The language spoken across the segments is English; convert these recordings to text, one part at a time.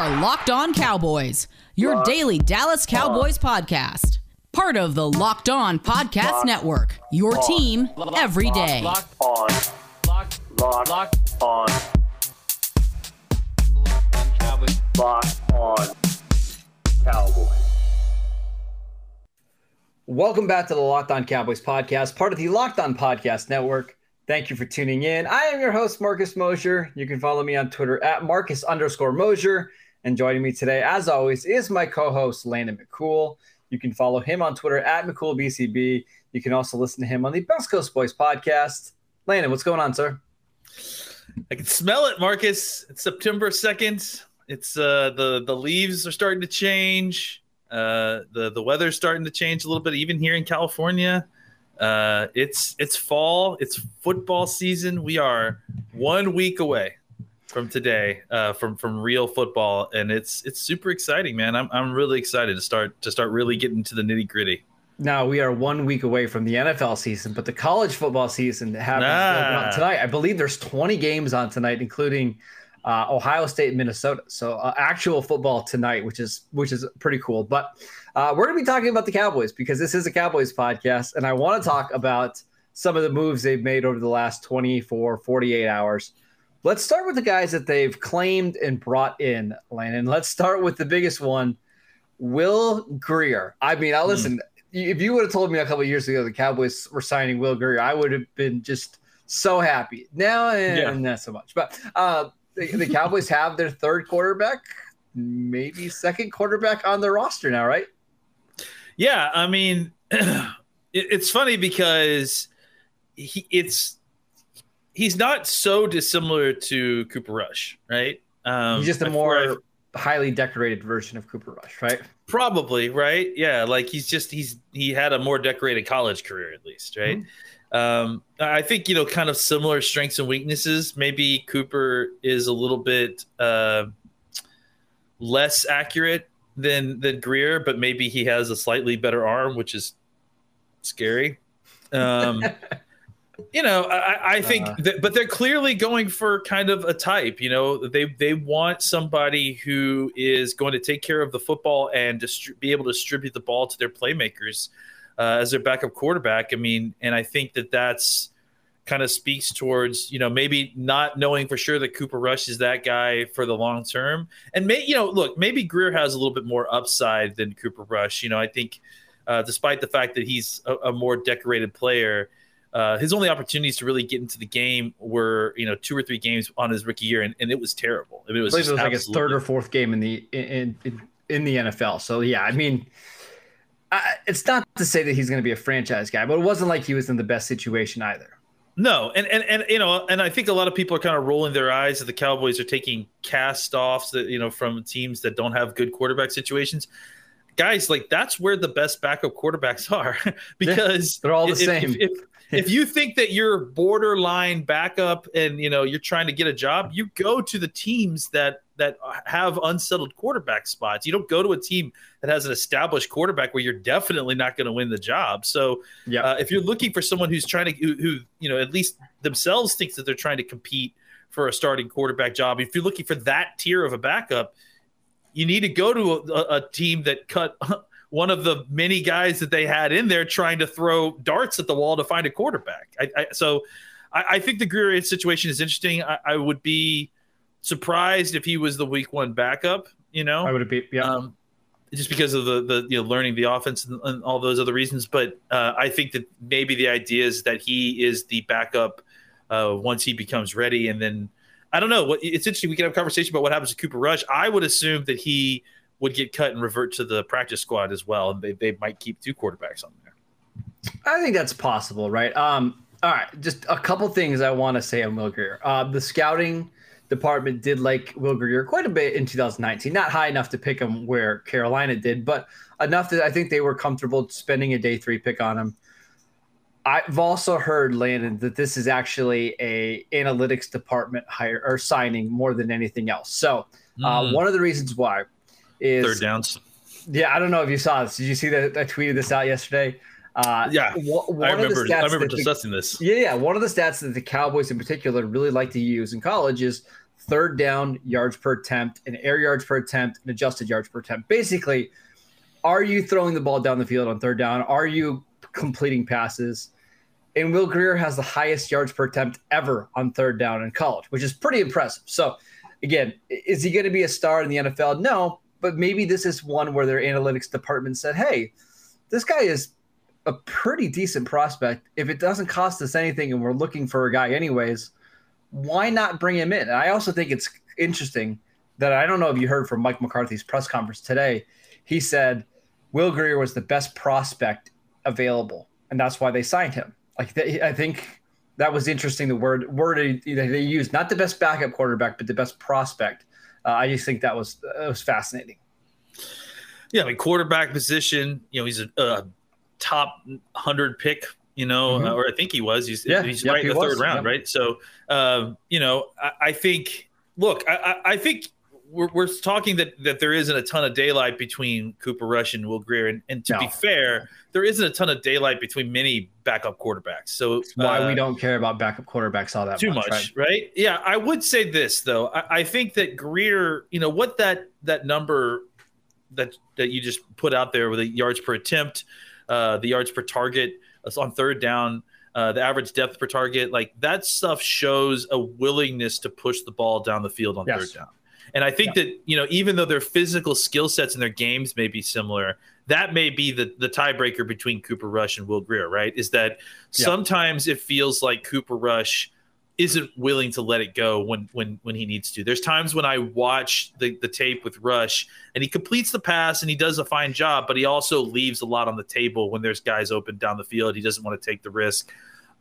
are Locked On Cowboys, your daily Dallas Cowboys podcast. Part of the Locked On Podcast Locked Network, your On. team every day. Locked on, Locked lock, Locked on, on Cowboys. lock on, Cowboys. Welcome back to the Locked On Cowboys podcast, part of the Locked On Podcast Network. Thank you for tuning in. I am your host, Marcus Mosher. You can follow me on Twitter at Marcus underscore Mosher. And joining me today, as always, is my co-host Landon McCool. You can follow him on Twitter at McCoolBCB. You can also listen to him on the Best Coast Boys podcast. Landon, what's going on, sir? I can smell it, Marcus. It's September second. It's uh the the leaves are starting to change. Uh, the the weather's starting to change a little bit, even here in California. Uh, it's it's fall. It's football season. We are one week away from today, uh, from from real football, and it's it's super exciting, man. I'm I'm really excited to start to start really getting to the nitty gritty. Now we are one week away from the NFL season, but the college football season happens Nah. tonight. I believe there's 20 games on tonight, including uh, Ohio State and Minnesota. So uh, actual football tonight, which is which is pretty cool. But uh, we're going to be talking about the Cowboys because this is a Cowboys podcast, and I want to talk about some of the moves they've made over the last 24, 48 hours. Let's start with the guys that they've claimed and brought in, Landon. Let's start with the biggest one, Will Grier. I mean, I listen. If you would have told me a couple of years ago the Cowboys were signing Will Grier, I would have been just so happy. Now, eh, Yeah. not so much. But uh, the, the Cowboys have their third quarterback, maybe second quarterback on their roster now, right? Yeah, I mean, it, it's funny because he it's he's not so dissimilar to Cooper Rush, right? Um, He's just a more highly decorated version of Cooper Rush, right? probably right. Yeah, like he's just he's he had a more decorated college career at least, right? Mm-hmm. Um, I think you know, kind of similar strengths and weaknesses. Maybe Cooper is a little bit uh, less accurate than than Grier, but maybe he has a slightly better arm, which is scary. Um, you know, I, I think, Uh. that, but they're clearly going for kind of a type. You know, they they want somebody who is going to take care of the football and distri- be able to distribute the ball to their playmakers uh, as their backup quarterback. I mean, and I think that that's kind of speaks towards you know maybe not knowing for sure that Cooper Rush is that guy for the long term, and may you know look maybe Grier has a little bit more upside than Cooper Rush. You know, I think uh, despite the fact that he's a, a more decorated player. Uh, his only opportunities to really get into the game were, you know, two or three games on his rookie year, and, and it was terrible. I mean, it was, it was like his third or fourth game in the in in, in the NFL. So yeah, I mean, I, it's not to say that he's going to be a franchise guy, but it wasn't like he was in the best situation either. No, and, and and you know, and I think a lot of people are kind of rolling their eyes that the Cowboys are taking cast offs that you know from teams that don't have good quarterback situations. Guys, like that's where the best backup quarterbacks are because they're all the if- same. If, if, if you think that you're borderline backup and you know you're trying to get a job, you go to the teams that that have unsettled quarterback spots. You don't go to a team that has an established quarterback where you're definitely not going to win the job. So Yeah. uh, if you're looking for someone who's trying to who, who you know at least themselves thinks that they're trying to compete for a starting quarterback job if you're looking for that tier of a backup you need to go to a, a team that cut one of the many guys that they had in there trying to throw darts at the wall to find a quarterback I, I, so I, I think the Grier situation is interesting I, I would be surprised if he was the week one backup you know I would be yeah. um, just because of the the you know learning the offense and, and all those other reasons. But uh, I think that maybe the idea is that he is the backup uh, once he becomes ready, and then I don't know. What it's interesting. We can have a conversation about what happens to Cooper Rush. I would assume that he would get cut and revert to the practice squad as well, and they they might keep two quarterbacks on there. I think that's possible, right? Um, all right, just a couple things I want to say on Will Grier. Uh, the scouting department did like Will Grier quite a bit in 2019. Not high enough to pick him where Carolina did, but enough that I think they were comfortable spending a day three pick on him. I've also heard Landon that this is actually a analytics department hire or signing more than anything else. So uh, Mm, one of the reasons why is third downs. yeah, I don't know if you saw this. Did you see that I tweeted this out yesterday? Uh, Yeah, one I of the remember. stats I remember that the- discussing this. yeah, yeah. One of the stats that the Cowboys in particular really like to use in college is third down yards per attempt, and air yards per attempt, and adjusted yards per attempt. Basically, are you throwing the ball down the field on third down? Are you completing passes? And Will Grier has the highest yards per attempt ever on third down in college, which is pretty impressive. So, again, is he going to be a star in the NFL? No, but maybe this is one where their analytics department said, hey, this guy is a pretty decent prospect. If it doesn't cost us anything and we're looking for a guy anyways, why not bring him in? And I also think it's interesting that I don't know if you heard from Mike McCarthy's press conference today. He said Will Grier was the best prospect available, and that's why they signed him. Like they, I think that was interesting. The word word they used, not the best backup quarterback, but the best prospect. Uh, I just think that was that was fascinating. Yeah, I mean quarterback position. You know, he's a, a top hundred pick. You know, mm-hmm. uh, or I think he was. He's yeah, he's yep, right in the third round, yep. right? So, um, you know, I, I think. Look, I, I think we're, we're talking that that there isn't a ton of daylight between Cooper Rush and Will Grier, and, and to no. be fair, there isn't a ton of daylight between many backup quarterbacks. So That's why uh, we don't care about backup quarterbacks all that too much, much right? right? Yeah, I would say this though. I, I, think that Grier, you know, what that that number that that you just put out there with the yards per attempt, uh, the yards per target on third down. Uh, the average depth per target, like that stuff shows a willingness to push the ball down the field on yes. third down. And I think yeah. that, you know, even though their physical skill sets and their games may be similar, that may be the, the tiebreaker between Cooper Rush and Will Grier, right? Is that yeah. sometimes it feels like Cooper Rush isn't willing to let it go when when when he needs to. There's times when I watch the, the tape with Rush and he completes the pass and he does a fine job, but he also leaves a lot on the table when there's guys open down the field. He doesn't want to take the risk.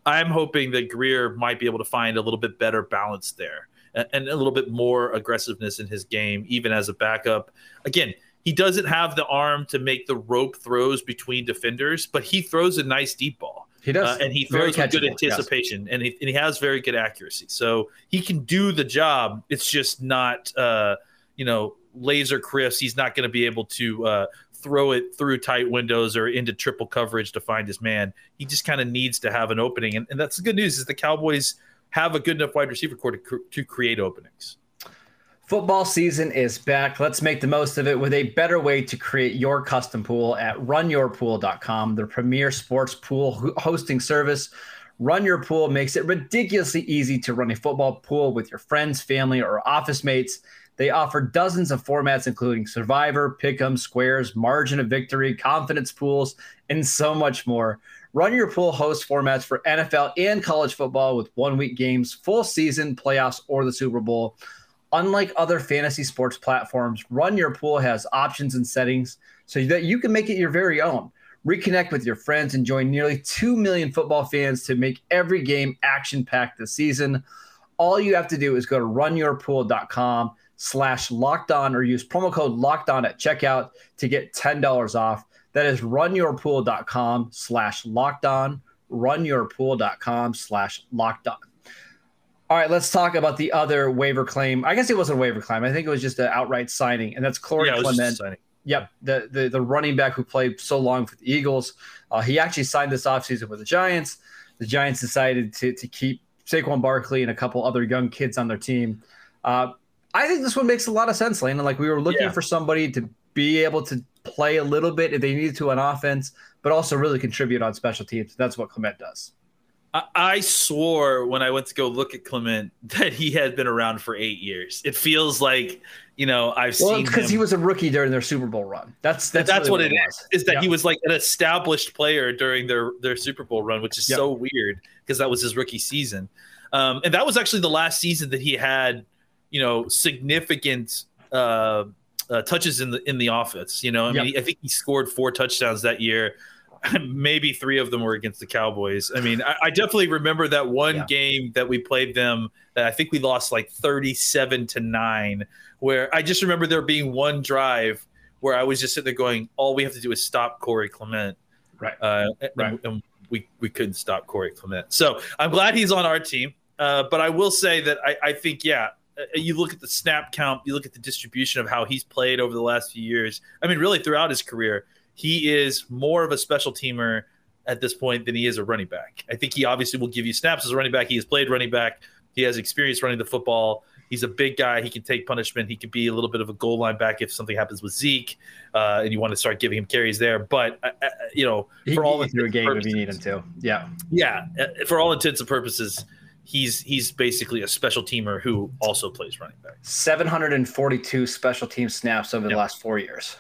I'm hoping that Grier might be able to find a little bit better balance there and a little bit more aggressiveness in his game, even as a backup. Again, he doesn't have the arm to make the rope throws between defenders, but he throws a nice deep ball. He does, uh, and he throws with good anticipation, yes. and, he, and he has very good accuracy. So he can do the job. It's just not, uh, you know, laser crisp. He's not going to be able to uh, throw it through tight windows or into triple coverage to find his man. He just kind of needs to have an opening, and, and that's the good news is the Cowboys have a good enough wide receiver core to, to create openings. Football season is back. Let's make the most of it with a better way to create your custom pool at runyourpool.com, the premier sports pool hosting service. Run Your Pool makes it ridiculously easy to run a football pool with your friends, family, or office mates. They offer dozens of formats, including Survivor, Pick'em, Squares, Margin of Victory, Confidence Pools, and so much more. Run Your Pool hosts formats for NFL and college football with one week games, full season, playoffs, or the Super Bowl. Unlike other fantasy sports platforms, Run Your Pool has options and settings so that you can make it your very own. Reconnect with your friends and join nearly 2 million football fans to make every game action packed this season. All you have to do is go to runyourpool.com slash locked on or use promo code locked on at checkout to get $10 off. That is runyourpool.com slash locked on, runyourpool.com slash locked on. All right, let's talk about the other waiver claim. I guess it wasn't a waiver claim. I think it was just an outright signing, and that's Corey yeah, Clement. Yep, the, the the running back who played so long for the Eagles. Uh, he actually signed this offseason with the Giants. The Giants decided to, to keep Saquon Barkley and a couple other young kids on their team. Uh, I think this one makes a lot of sense, Landon. Like we were looking yeah. for somebody to be able to play a little bit if they needed to on offense, but also really contribute on special teams. That's what Clement does. I, swore when I went to go look at Clement that he had been around for eight years. It feels like you know I've well, seen because he was a rookie during their Super Bowl run. That's that's, that's really what, what it is. Is that he was like an established player during their their Super Bowl run, which is yep. so weird because that was his rookie season, um, and that was actually the last season that he had you know significant uh, uh, touches in the in the offense. You know, I mean, I think he scored four touchdowns that year. Maybe three of them were against the Cowboys. I mean, I, I definitely remember that one yeah. game that we played them. That I think we lost like thirty-seven to nine. Where I just remember there being one drive where I was just sitting there going, "All we have to do is stop Corey Clement." Right. Uh, right. And, and we we couldn't stop Corey Clement. So I'm glad he's on our team. Uh, but I will say that I, I think, yeah, you look at the snap count, you look at the distribution of how he's played over the last few years. I mean, really throughout his career, he is more of a special teamer at this point than he is a running back. I think he obviously will give you snaps as a running back. He has played running back. He has experience running the football. He's a big guy. He can take punishment. He could be a little bit of a goal line back if something happens with Zeke, uh, and you want to start giving him carries there. But uh, uh, you know, for can all get you through a intents and game if you need him purposes- to. Yeah. yeah, uh, for all intents and purposes, he's he's basically a special teamer who also plays running back. 742 special team snaps over the Yep. last four years.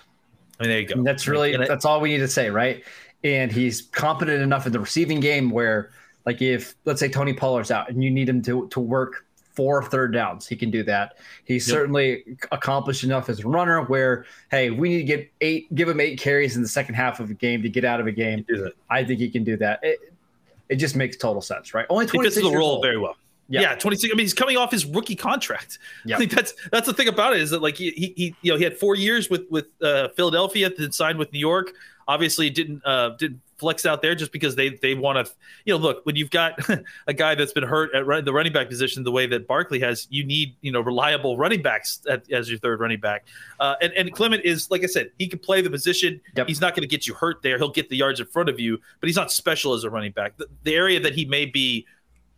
I mean, there you go. And that's really And it- that's all we need to say, right? And he's competent enough in the receiving game where, like, if let's say Tony Pollard's out and you need him to to work four third downs, he can do that. He's Yep. certainly accomplished enough as a runner where, hey, we need to get eight, give him eight carries in the second half of a game to get out of a game. I think he can do that. It, it just makes total sense, right? Only He twenty fits the role very well. Yeah. Yeah. 26. I mean, he's coming off his rookie contract. Yeah. I think that's that's the thing about it is that like he, he, he you know he had four years with with uh, Philadelphia, then signed with New York. Obviously, didn't uh, didn't flex out there just because they they want to. You know, look when you've got a guy that's been hurt at the running back position the way that Barkley has, you need you know reliable running backs at, as your third running back. Uh, and and Clement is like I said, he can play the position. Yep. He's not going to get you hurt there. He'll get the yards in front of you, but he's not special as a running back. The, the area that he may be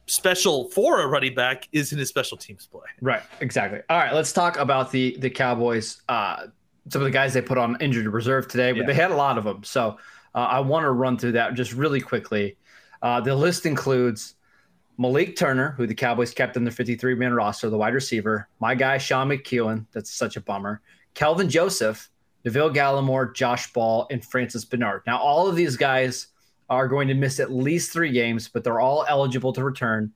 special for a running back is in his special teams play. Right, exactly. All right, let's talk about the the Cowboys. Uh, some of the guys they put on injured reserve today, but Yeah. they had a lot of them. So uh, I want to run through that just really quickly. Uh, the list includes Malik Turner, who the Cowboys kept in their 53 man roster, the wide receiver. My guy Sean McKeon, that's such a bummer. Kelvin Joseph, Neville Gallimore, Josh Ball, and Francis Bernard. Now all of these guys are going to miss at least three games, but they're all eligible to return.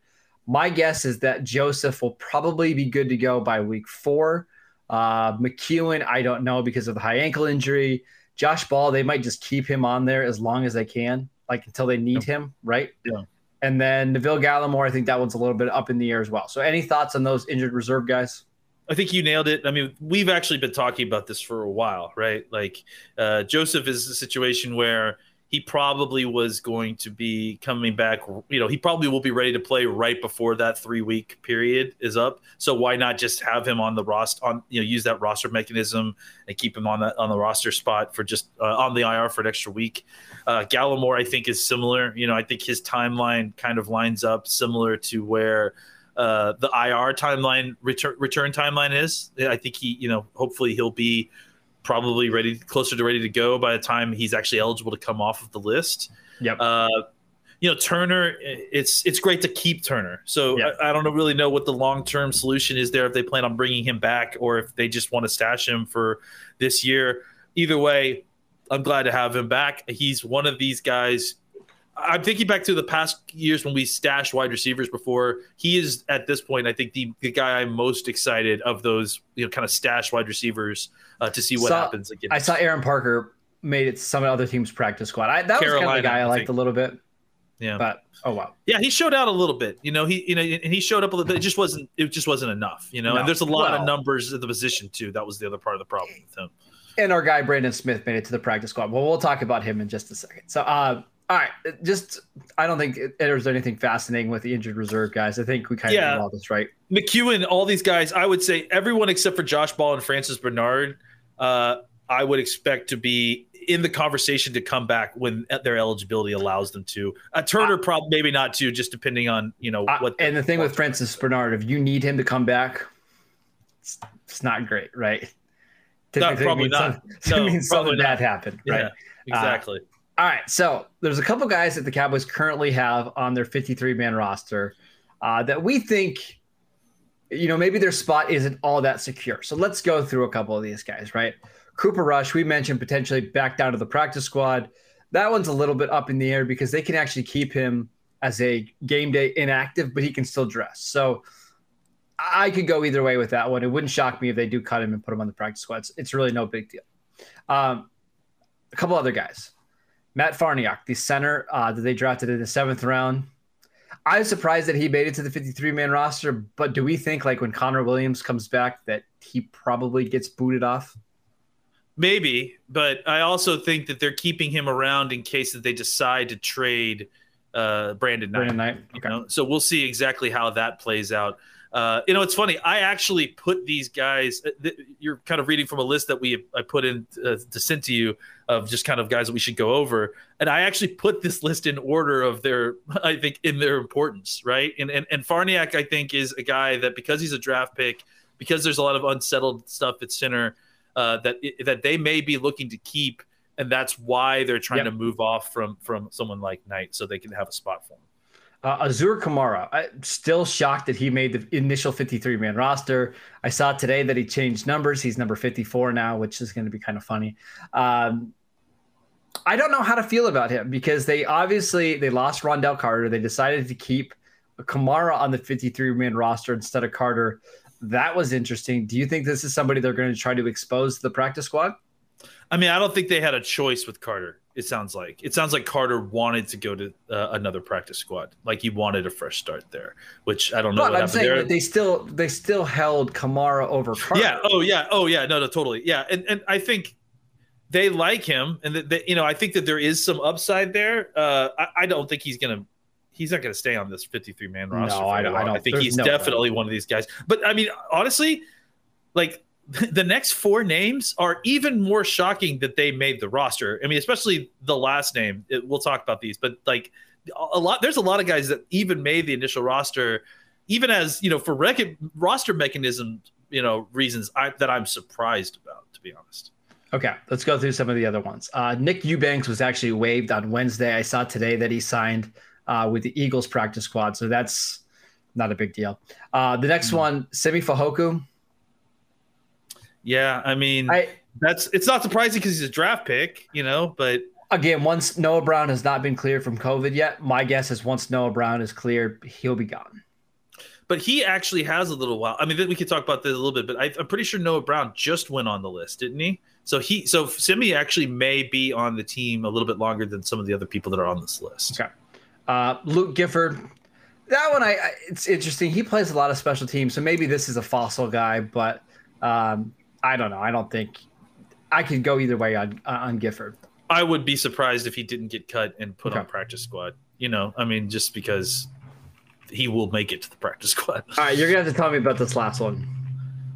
My guess is that Joseph will probably be good to go by week four. Uh, McKeon, I don't know because of the high ankle injury. Josh Ball, they might just keep him on there as long as they can, like until they need him, right? Yeah. And then Neville Gallimore, I think that one's a little bit up in the air as well. So, any thoughts on those injured reserve guys? I think you nailed it. I mean, we've actually been talking about this for a while, right? Like uh, Joseph is a situation where he probably was going to be coming back. You know, he probably will be ready to play right before that three week period is up. So why not just have him on the roster? On you know, use that roster mechanism and keep him on that on the roster spot for just uh, on the IR for an extra week. Uh, Gallimore, I think, is similar. You know, I think his timeline kind of lines up similar to where uh, the IR timeline return return timeline is. I think he, you know, hopefully he'll be probably ready closer to ready to go by the time he's actually eligible to come off of the list. Yep. Uh, you know, Turner, it's it's great to keep Turner. So Yeah. I, I don't really know what the long term solution is there if they plan on bringing him back or if they just want to stash him for this year. Either way, I'm glad to have him back. He's one of these guys. I'm thinking back to the past years when we stashed wide receivers before. He is at this point, I think, the, the guy I'm most excited of those, you know, kind of stash wide receivers uh, to see what Saw- happens again. I saw Aaron Parker made it to some other team's practice squad. I, that was kind of Carolina, the guy I I liked think. a little bit, yeah, but oh wow. yeah, he showed out a little bit. You know, he you know, and he showed up a little bit. It just wasn't. It just wasn't enough. You know, No. and there's a lot Well- of numbers in the position too. That was the other part of the problem with him. and our guy Brandon Smith made it to the practice squad. Well, we'll talk about him in just a second. So, uh, all right, just I don't think there's anything fascinating with the injured reserve guys. I think we kind Yeah. of know all this, right? McKeon, all these guys, I would say everyone except for Josh Ball and Francis Bernard, uh, I would expect to be in the conversation to come back when their eligibility allows them to. Uh, Turner, probably maybe not too, just depending on you know Uh, what. and the thing with Francis Bernard, if you need him to come back, it's, it's not great, right? No, Typically it probably not. some- it No, probably something not. bad happened, yeah, right? exactly. All right, so there's a couple guys that the Cowboys currently have on their 53 man roster uh, that we think, you know, maybe their spot isn't all that secure. So let's go through a couple of these guys, right? Cooper Rush, we mentioned potentially back down to the practice squad. That one's a little bit up in the air because they can actually keep him as a game day inactive, but he can still dress. So I could go either way with that one. It wouldn't shock me if they do cut him and put him on the practice squad. It's, it's really no big deal. Um, a couple other guys. Matt Farniok, the center uh, that they drafted in the seventh round. I was surprised that he made it to the 53 man roster, but do we think like when Connor Williams comes back that he probably gets booted off? Maybe, but I also think that they're keeping him around in case that they decide to trade uh, Brandon Knight. Brandon Knight. you Okay. know? So we'll see exactly how that plays out. Uh, you know, it's funny. I actually put these guys. uh, th- You're kind of reading from a list that we I put in uh, to send to you of just kind of guys that we should go over, and I actually put this list in order of their, I think, in their importance, right? And and and Farniok, I think, is a guy that because he's a draft pick, because there's a lot of unsettled stuff at center, uh, that that they may be looking to keep, and that's why they're trying Yep. to move off from from someone like Knight so they can have a spot for him. Uh, Azur Kamara, I'm still shocked that he made the initial 53 man roster. I saw today that he changed numbers. He's number 54 now, which is going to be kind of funny. Um, I don't know how to feel about him because they obviously they lost Rondell Carter. They decided to keep Kamara on the 53 man roster instead of Carter. That was interesting. Do you think this is somebody they're going to try to expose to the practice squad? I mean, I don't think they had a choice with Carter. It sounds like it sounds like Carter wanted to go to uh, another practice squad, like he wanted a fresh start there. Which I don't know. But I'm saying there. that they still they still held Kamara over Carter. Yeah. Oh yeah. Oh yeah. No. No. Totally. Yeah. And and I think they like him, and that you know I think that there is some upside there. Uh, I, I don't think he's gonna. He's not going to stay on this 53 man roster. for I I don't- I think there's he's no definitely one of these guys. But I mean, honestly, like the next four names are even more shocking that they made the roster. I mean, especially the last name. It, we'll talk about these, but like a lot, there's a lot of guys that even made the initial roster, even as you know, for rec- roster mechanism, you know, reasons I, that I'm surprised about, to be honest. Okay, let's go through some of the other ones. Uh, Nick Eubanks was actually waived on Wednesday. I saw today that he signed uh, with the Eagles practice squad, so that's not a big deal. Uh, the next one, Simi Fehoko. Yeah, I mean, I that's it's not surprising because he's a draft pick, you know, but again, once Noah Brown has not been cleared from COVID yet, my guess is once Noah Brown is cleared, he'll be gone. but he actually has a little while. I mean, we could talk about this a little bit, but I, I'm pretty sure Noah Brown just went on the list, didn't he? So he, so Simi actually may be on the team a little bit longer than some of the other people that are on this list. Okay. Uh, Luke Gifford. That one, I, I it's interesting. He plays a lot of special teams, so maybe this is a Fassel guy, but um, I don't know. I don't think I could go either way on on Gifford. I would be surprised if he didn't get cut and put on practice squad. You know, I mean, just because he will make it to the practice squad. All right, you're gonna have to tell me about this last one.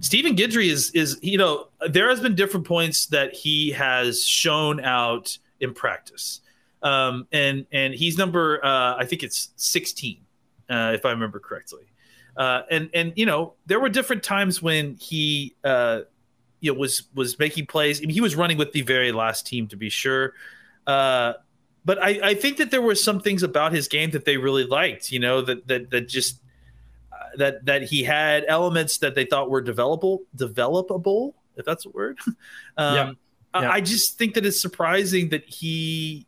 Stephen Guidry is is you know there has been different points that he has shown out in practice, um, and and he's number uh, I think it's sixteen uh, if I remember correctly, uh, and and you know there were different times when he uh, you know was was making plays. I mean, he was running with the very last team to be sure. Uh, but I, I think that there were some things about his game that they really liked, you know, that that that just uh, that that he had elements that they thought were developable, developable, if that's a word. um, Yeah. I- Yeah. I just think that it's surprising that he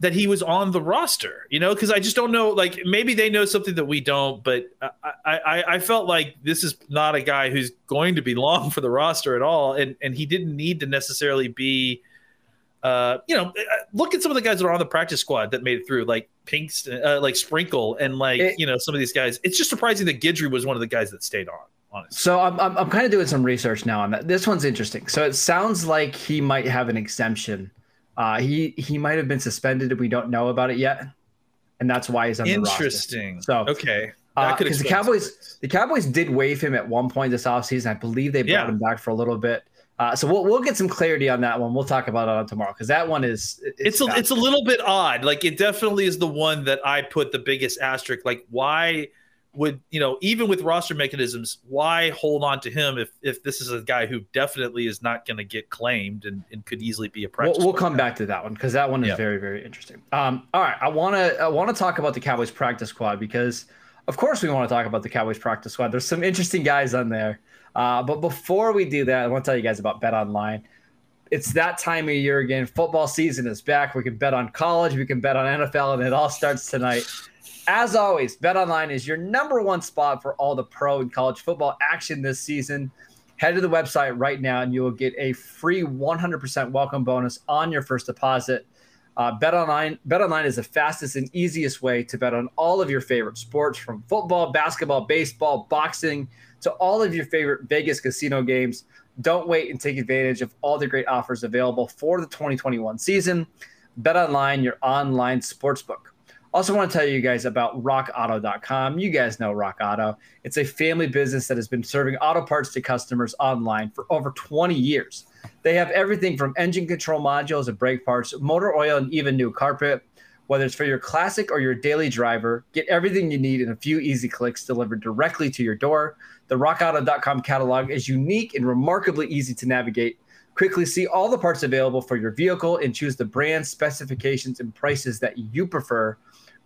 that he was on the roster, you know, because I just don't know. Like maybe they know something that we don't, but I, I I felt like this is not a guy who's going to be long for the roster at all, and and he didn't need to necessarily be. Uh, you know, look at some of the guys that are on the practice squad that made it through, like Pinks, uh, like Sprinkle, and like It- you know some of these guys. It's just surprising that Guidry was one of the guys that stayed on. Honestly, So I'm, I'm, I'm kind of doing some research now on that. This one's interesting. So it sounds like he might have an exemption. Uh, he he might have been suspended we don't know about it yet, and that's why he's on the roster. interesting. So, okay, because Uh, the Cowboys the Cowboys did waive him at one point this offseason. I believe they brought Yeah. him back for a little bit. Uh, so we'll we'll get some clarity on that one. We'll talk about it on tomorrow because that one is it's a it's a little bit odd. Like it definitely is the one that I put the biggest asterisk. Like why would you know even with roster mechanisms, why hold on to him if if this is a guy who definitely is not going to get claimed and, and could easily be a We'll, practice. we'll come back to that one because that one is Yeah. very very interesting. Um, all right, I want to I want to talk about the Cowboys practice squad because of course we want to talk about the Cowboys practice squad. There's some interesting guys on there. Uh, but before we do that, I want to tell you guys about Bet Online. It's that time of year again. Football season is back. We can bet on college, we can bet on NFL, and it all starts tonight. As always, Bet Online is your number one spot for all the pro and college football action this season. Head to the website right now and you will get a free 100% welcome bonus on your first deposit. Uh, bet online, bet online is the fastest and easiest way to bet on all of your favorite sports, from football, basketball, baseball, boxing, to all of your favorite Vegas casino games. Don't wait and take advantage of all the great offers available for the 2021 season. Bet online, your online sportsbook. Also, want to tell you guys about rockauto.com. You guys know Rock Auto. It's a family business that has been serving auto parts to customers online for over 20 years. They have everything from engine control modules and brake parts, motor oil, and even new carpet. Whether it's for your classic or your daily driver, get everything you need in a few easy clicks delivered directly to your door. The rockauto.com catalog is unique and remarkably easy to navigate. Quickly see all the parts available for your vehicle and choose the brand, specifications, and prices that you prefer.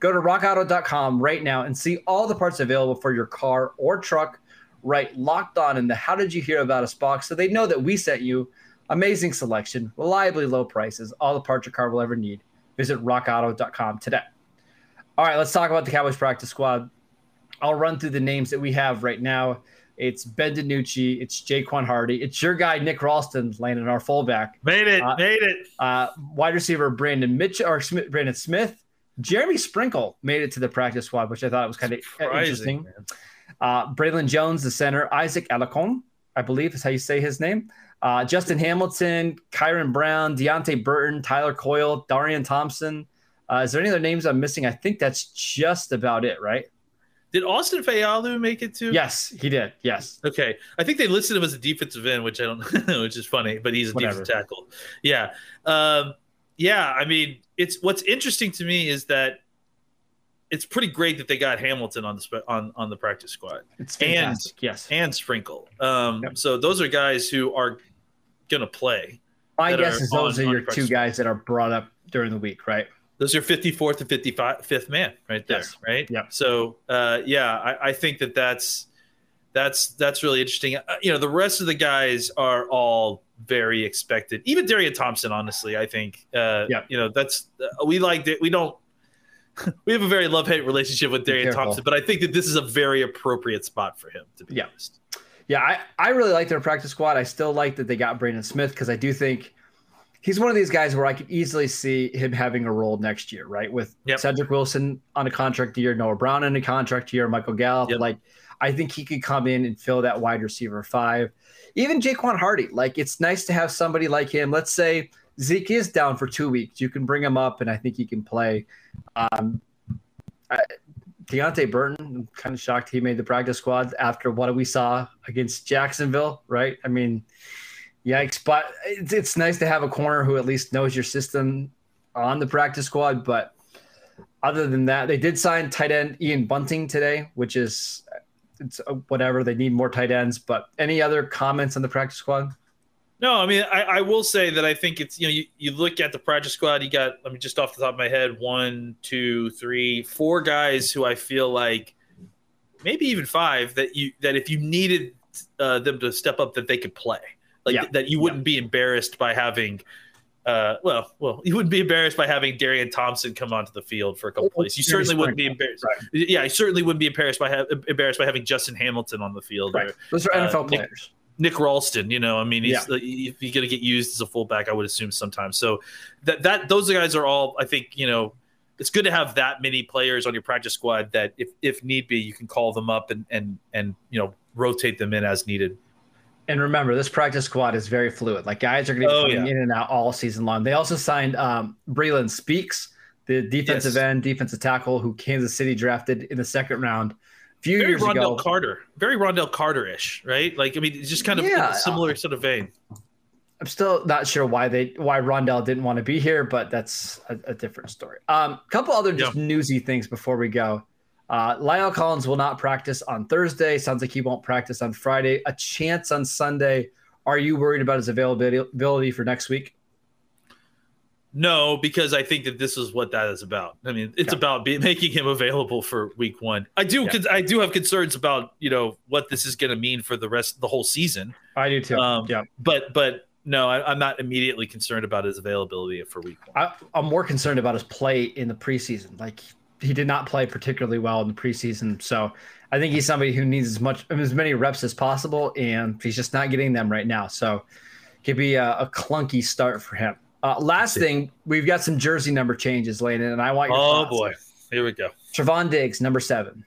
Go to rockauto.com right now and see all the parts available for your car or truck. Right locked on in the How Did You Hear About Us box so they know that we sent you. Amazing selection, reliably low prices, all the parts your car will ever need. Visit rockauto.com today. All right, let's talk about the Cowboys practice squad. I'll run through the names that we have right now. It's Ben DiNucci, it's Jaquan Hardy, it's your guy Nick Ralston landing our fullback, Made it, Uh, made it. uh, wide receiver Brandon Mitchell or Smith, Brandon Smith, Jeremy Sprinkle made it to the practice squad, which I thought was kind of interesting. Man. Uh, Braylon Jones, the center, Isaac Alacon, I believe is how you say his name. Uh, Justin Hamilton, Kyron Brown, Deante Burton, Tyler Coyle, Darian Thompson. Uh, is there any other names I'm missing? I think that's just about it, right? Did Austin Faoliu make it too? Yes, he did. Yes. Okay, I think they listed him as a defensive end, which I don't, know, which is funny, but he's a Whatever. defensive tackle. Yeah, um, yeah. I mean, it's what's interesting to me is that it's pretty great that they got Hamilton on the on on the practice squad It's And- fantastic. yes. and Sprinkle. Um, Yep. So those are guys who are gonna play. My guess is those on- are your two guys that are brought up during the week, right? Those are 54th and 55th man right there, Yes. right? Yep. So, uh, yeah, I, I think that that's that's that's really interesting. Uh, you know, the rest of the guys are all very expected. Even Darian Thompson, honestly, I think. Uh, Yep. You know, that's uh, we like it. We don't. We have a very love hate relationship with Darian. Thompson, but I think that this is a very appropriate spot for him. To be Yeah. honest, Yeah, I, I really like their practice squad. I still like that they got Brandon Smith because I do think he's one of these guys where I could easily see him having a role next year, right? With Yep. Cedric Wilson on a contract year, Noah Brown on a contract year, Michael Gallup. Yep. Like, I think he could come in and fill that wide receiver five. Even Jaquan Hardy, like, it's nice to have somebody like him. Let's say Zeke is down for two weeks. You can bring him up, and I think he can play. Um, I, Deante Burton, I'm kind of shocked he made the practice squad after what we saw against Jacksonville, right? I mean, yikes. But it's, it's nice to have a corner who at least knows your system on the practice squad. But other than that, they did sign tight end Ian Bunting today, which is it's uh, whatever. They need more tight ends. But any other comments on the practice squad? No, I mean, I, I will say that I think it's you know you, you look at the practice squad. You got I mean, just off the top of my head, one, two, three, four guys who I feel like maybe even five that you that if you needed uh, them to step up, that they could play. Like Yeah. that you wouldn't be embarrassed by having. Uh, well, well, you wouldn't be embarrassed by having Darian Thompson come onto the field for a couple plays. You certainly wouldn't be embarrassed. Right. Yeah, you certainly wouldn't be embarrassed by ha- embarrassed by having Justin Hamilton on the field. Right. Or, Those are Uh, NFL Nick- players. Nick Ralston, you know, I mean, he's Yeah. he's going to get used as a fullback, I would assume sometimes. So that that those guys are all, I think, you know, it's good to have that many players on your practice squad that if if need be, you can call them up and and and you know rotate them in as needed. And remember, this practice squad is very fluid. Like guys are going to be Oh, coming yeah. in and out all season long. They also signed um, Breeland Speaks, the defensive Yes. end, defensive tackle who Kansas City drafted in the second round a few Very years Rondell ago. Carter, very Rondell Carter ish, right? Like I mean, it's just kind of Yeah. a similar sort of vein. I'm still not sure why they why Rondell didn't want to be here, but that's a, a different story. Um, couple other just newsy things before we go. Uh, La'el Collins will not practice on Thursday. Sounds like he won't practice on Friday. A chance on Sunday. Are you worried about his availability for next week? No, because I think that this is what that is about. I mean, it's Okay. about be, making him available for week one. I do, Yeah. I do have concerns about you know what this is going to mean for the rest, the whole season. I do too. Um, yeah. But but no, I, I'm not immediately concerned about his availability for week one. I, I'm more concerned about his play in the preseason. Like he did not play particularly well in the preseason, so I think he's somebody who needs as much as many reps as possible, and he's just not getting them right now. So could be a, a clunky start for him. Uh, last thing, we've got some jersey number changes, Landon, and I want your Oh thoughts. boy, here we go. Trevon Diggs, number seven.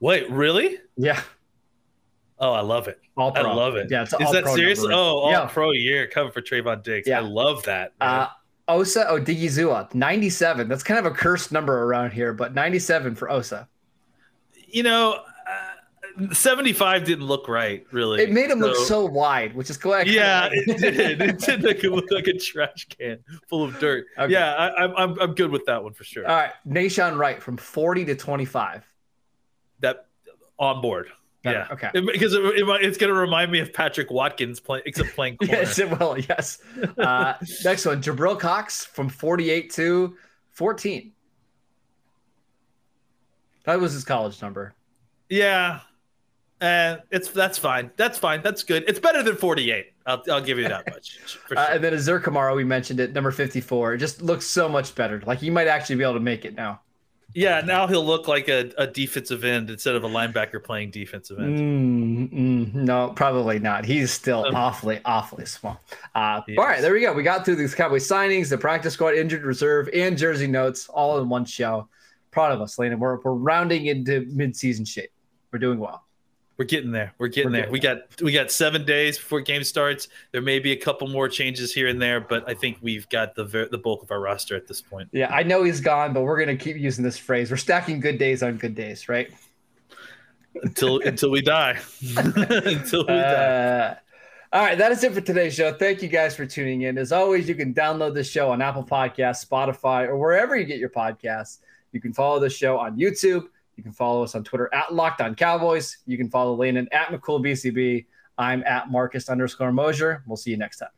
Wait, really? Yeah, Oh, I love it. all pro. I love it. Yeah, Is that serious? number. Oh, all Yeah. pro year coming for Trevon Diggs. Yeah. I love that. Uh, Osa Odighizuwa, 97. That's kind of a cursed number around here, but 97 for Osa. You know, uh, 75 didn't look right, really. It made him look so wide, which is glad. Yeah, it did. It did make him look like a trash can full of dirt. Okay. Yeah, I, I'm- I'm I'm good with that one for sure. All right, Nahshon Wright from 40 to 25. that on board. Better, Yeah, okay. It- because it, it, it's going to remind me of Patrick Watkins playing, except playing corner. Yes, it will. Yes. Uh, next one, Jabril Cox from 48 to 14. That was his college number. Yeah, and it's that's fine. That's fine. That's good. It's better than 48. I'll, I'll give you that much. For Uh, and then Azur Kamara, we mentioned it, number 54. It just looks so much better. Like he might actually be able to make it now. Yeah, now he'll look like a, a defensive end instead of a linebacker playing defensive end. Mm, mm, no, probably not. He's still Um, awfully, awfully small. Uh, Yes. All right, there we go. We got through these Cowboy signings, the practice squad, injured reserve, and jersey notes all in one show. Proud of us, Landon. We're, we're rounding into midseason shape. We're doing well. We're getting there. We're getting We're there. we got we got seven days before game starts. There may be a couple more changes here and there, but I think we've got the ver- the bulk of our roster at this point. Yeah, I know he's gone, but we're going to keep using this phrase. We're stacking good days on good days, right? until until we die. until we die. Uh, all right, that is it for today's show. Thank you guys for tuning in. As always, you can download this show on Apple Podcasts, Spotify, or wherever you get your podcasts. You can follow the show on YouTube. You can follow us on Twitter at Locked On Cowboys. You can follow Landon at McCoolBCB. I'm at Marcus underscore Mosher. We'll see you next time.